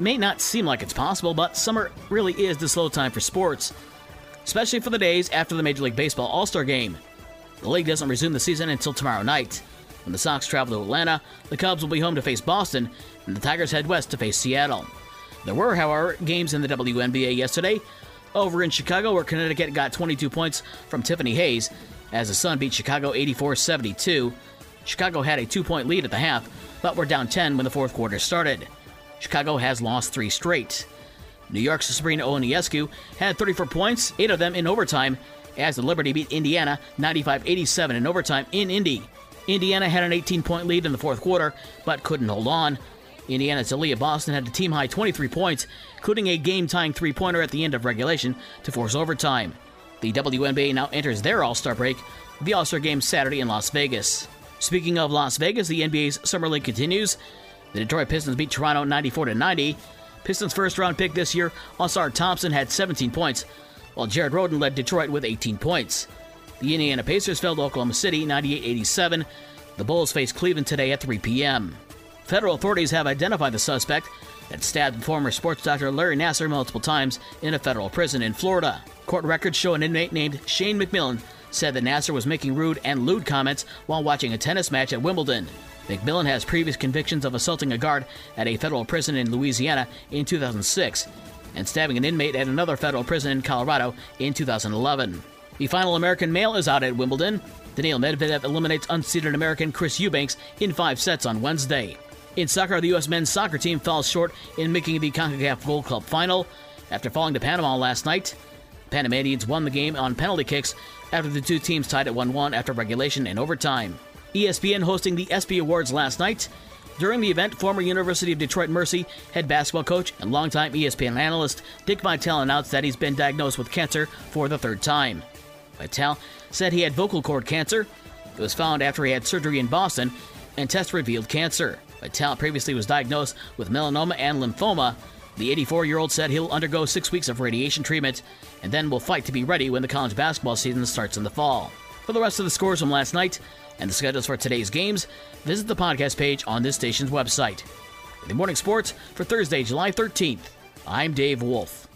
may not seem like it's possible, but summer really is the slow time for sports, especially for the days after the Major League Baseball All Star game. The league doesn't resume the season until tomorrow night. When the Sox travel to Atlanta, the Cubs will be home to face Boston, and the Tigers head west to face Seattle. There were, however, games in the WNBA yesterday. Over in Chicago, where Connecticut got 22 points from Tiffany Hayes, as the Sun beat Chicago 84 72. Chicago had a two point lead at the half, but were down 10 when the fourth quarter started. Chicago has lost three straight. New York's Sabrina Ionescu had 34 points, eight of them in overtime, as the Liberty beat Indiana 95 87 in overtime in Indy. Indiana had an 18 point lead in the fourth quarter, but couldn't hold on. Indiana's Aliyah Boston had a team high 23 points, including a game tying three pointer at the end of regulation to force overtime. The WNBA now enters their All Star break, the All Star game Saturday in Las Vegas. Speaking of Las Vegas, the NBA's Summer League continues. The Detroit Pistons beat Toronto 94 90. Pistons' first round pick this year, Ausar Thompson, had 17 points, while Jared Rhoden led Detroit with 18 points. The Indiana Pacers fell to Oklahoma City 98 87. The Bulls face Cleveland today at 3 p.m. Federal authorities have identified the suspect that stabbed former sports doctor Larry Nassar multiple times in a federal prison in Florida. Court records show an inmate named Shane McMillan said that Nassar was making rude and lewd comments while watching a tennis match at Wimbledon. McMillan has previous convictions of assaulting a guard at a federal prison in Louisiana in 2006 and stabbing an inmate at another federal prison in Colorado in 2011. The final American male is out at Wimbledon. Daniil Medvedev eliminates unseeded American Chris Eubanks in five sets on Wednesday. In soccer, the U.S. men's soccer team falls short in making the CONCACAF Gold Cup final after falling to Panama last night. Panamanians won the game on penalty kicks after the two teams tied at 1 1 after regulation and overtime. ESPN hosting the ESPY Awards last night. During the event, former University of Detroit Mercy head basketball coach and longtime ESPN analyst Dick Vitale announced that he's been diagnosed with cancer for the third time. Vitale said he had vocal cord cancer. It was found after he had surgery in Boston, and tests revealed cancer. Vitale previously was diagnosed with melanoma and lymphoma. The 84 year old said he'll undergo six weeks of radiation treatment and then will fight to be ready when the college basketball season starts in the fall. For the rest of the scores from last night and the schedules for today's games, visit the podcast page on this station's website. The morning sports for Thursday, July 13th. I'm Dave Wolf.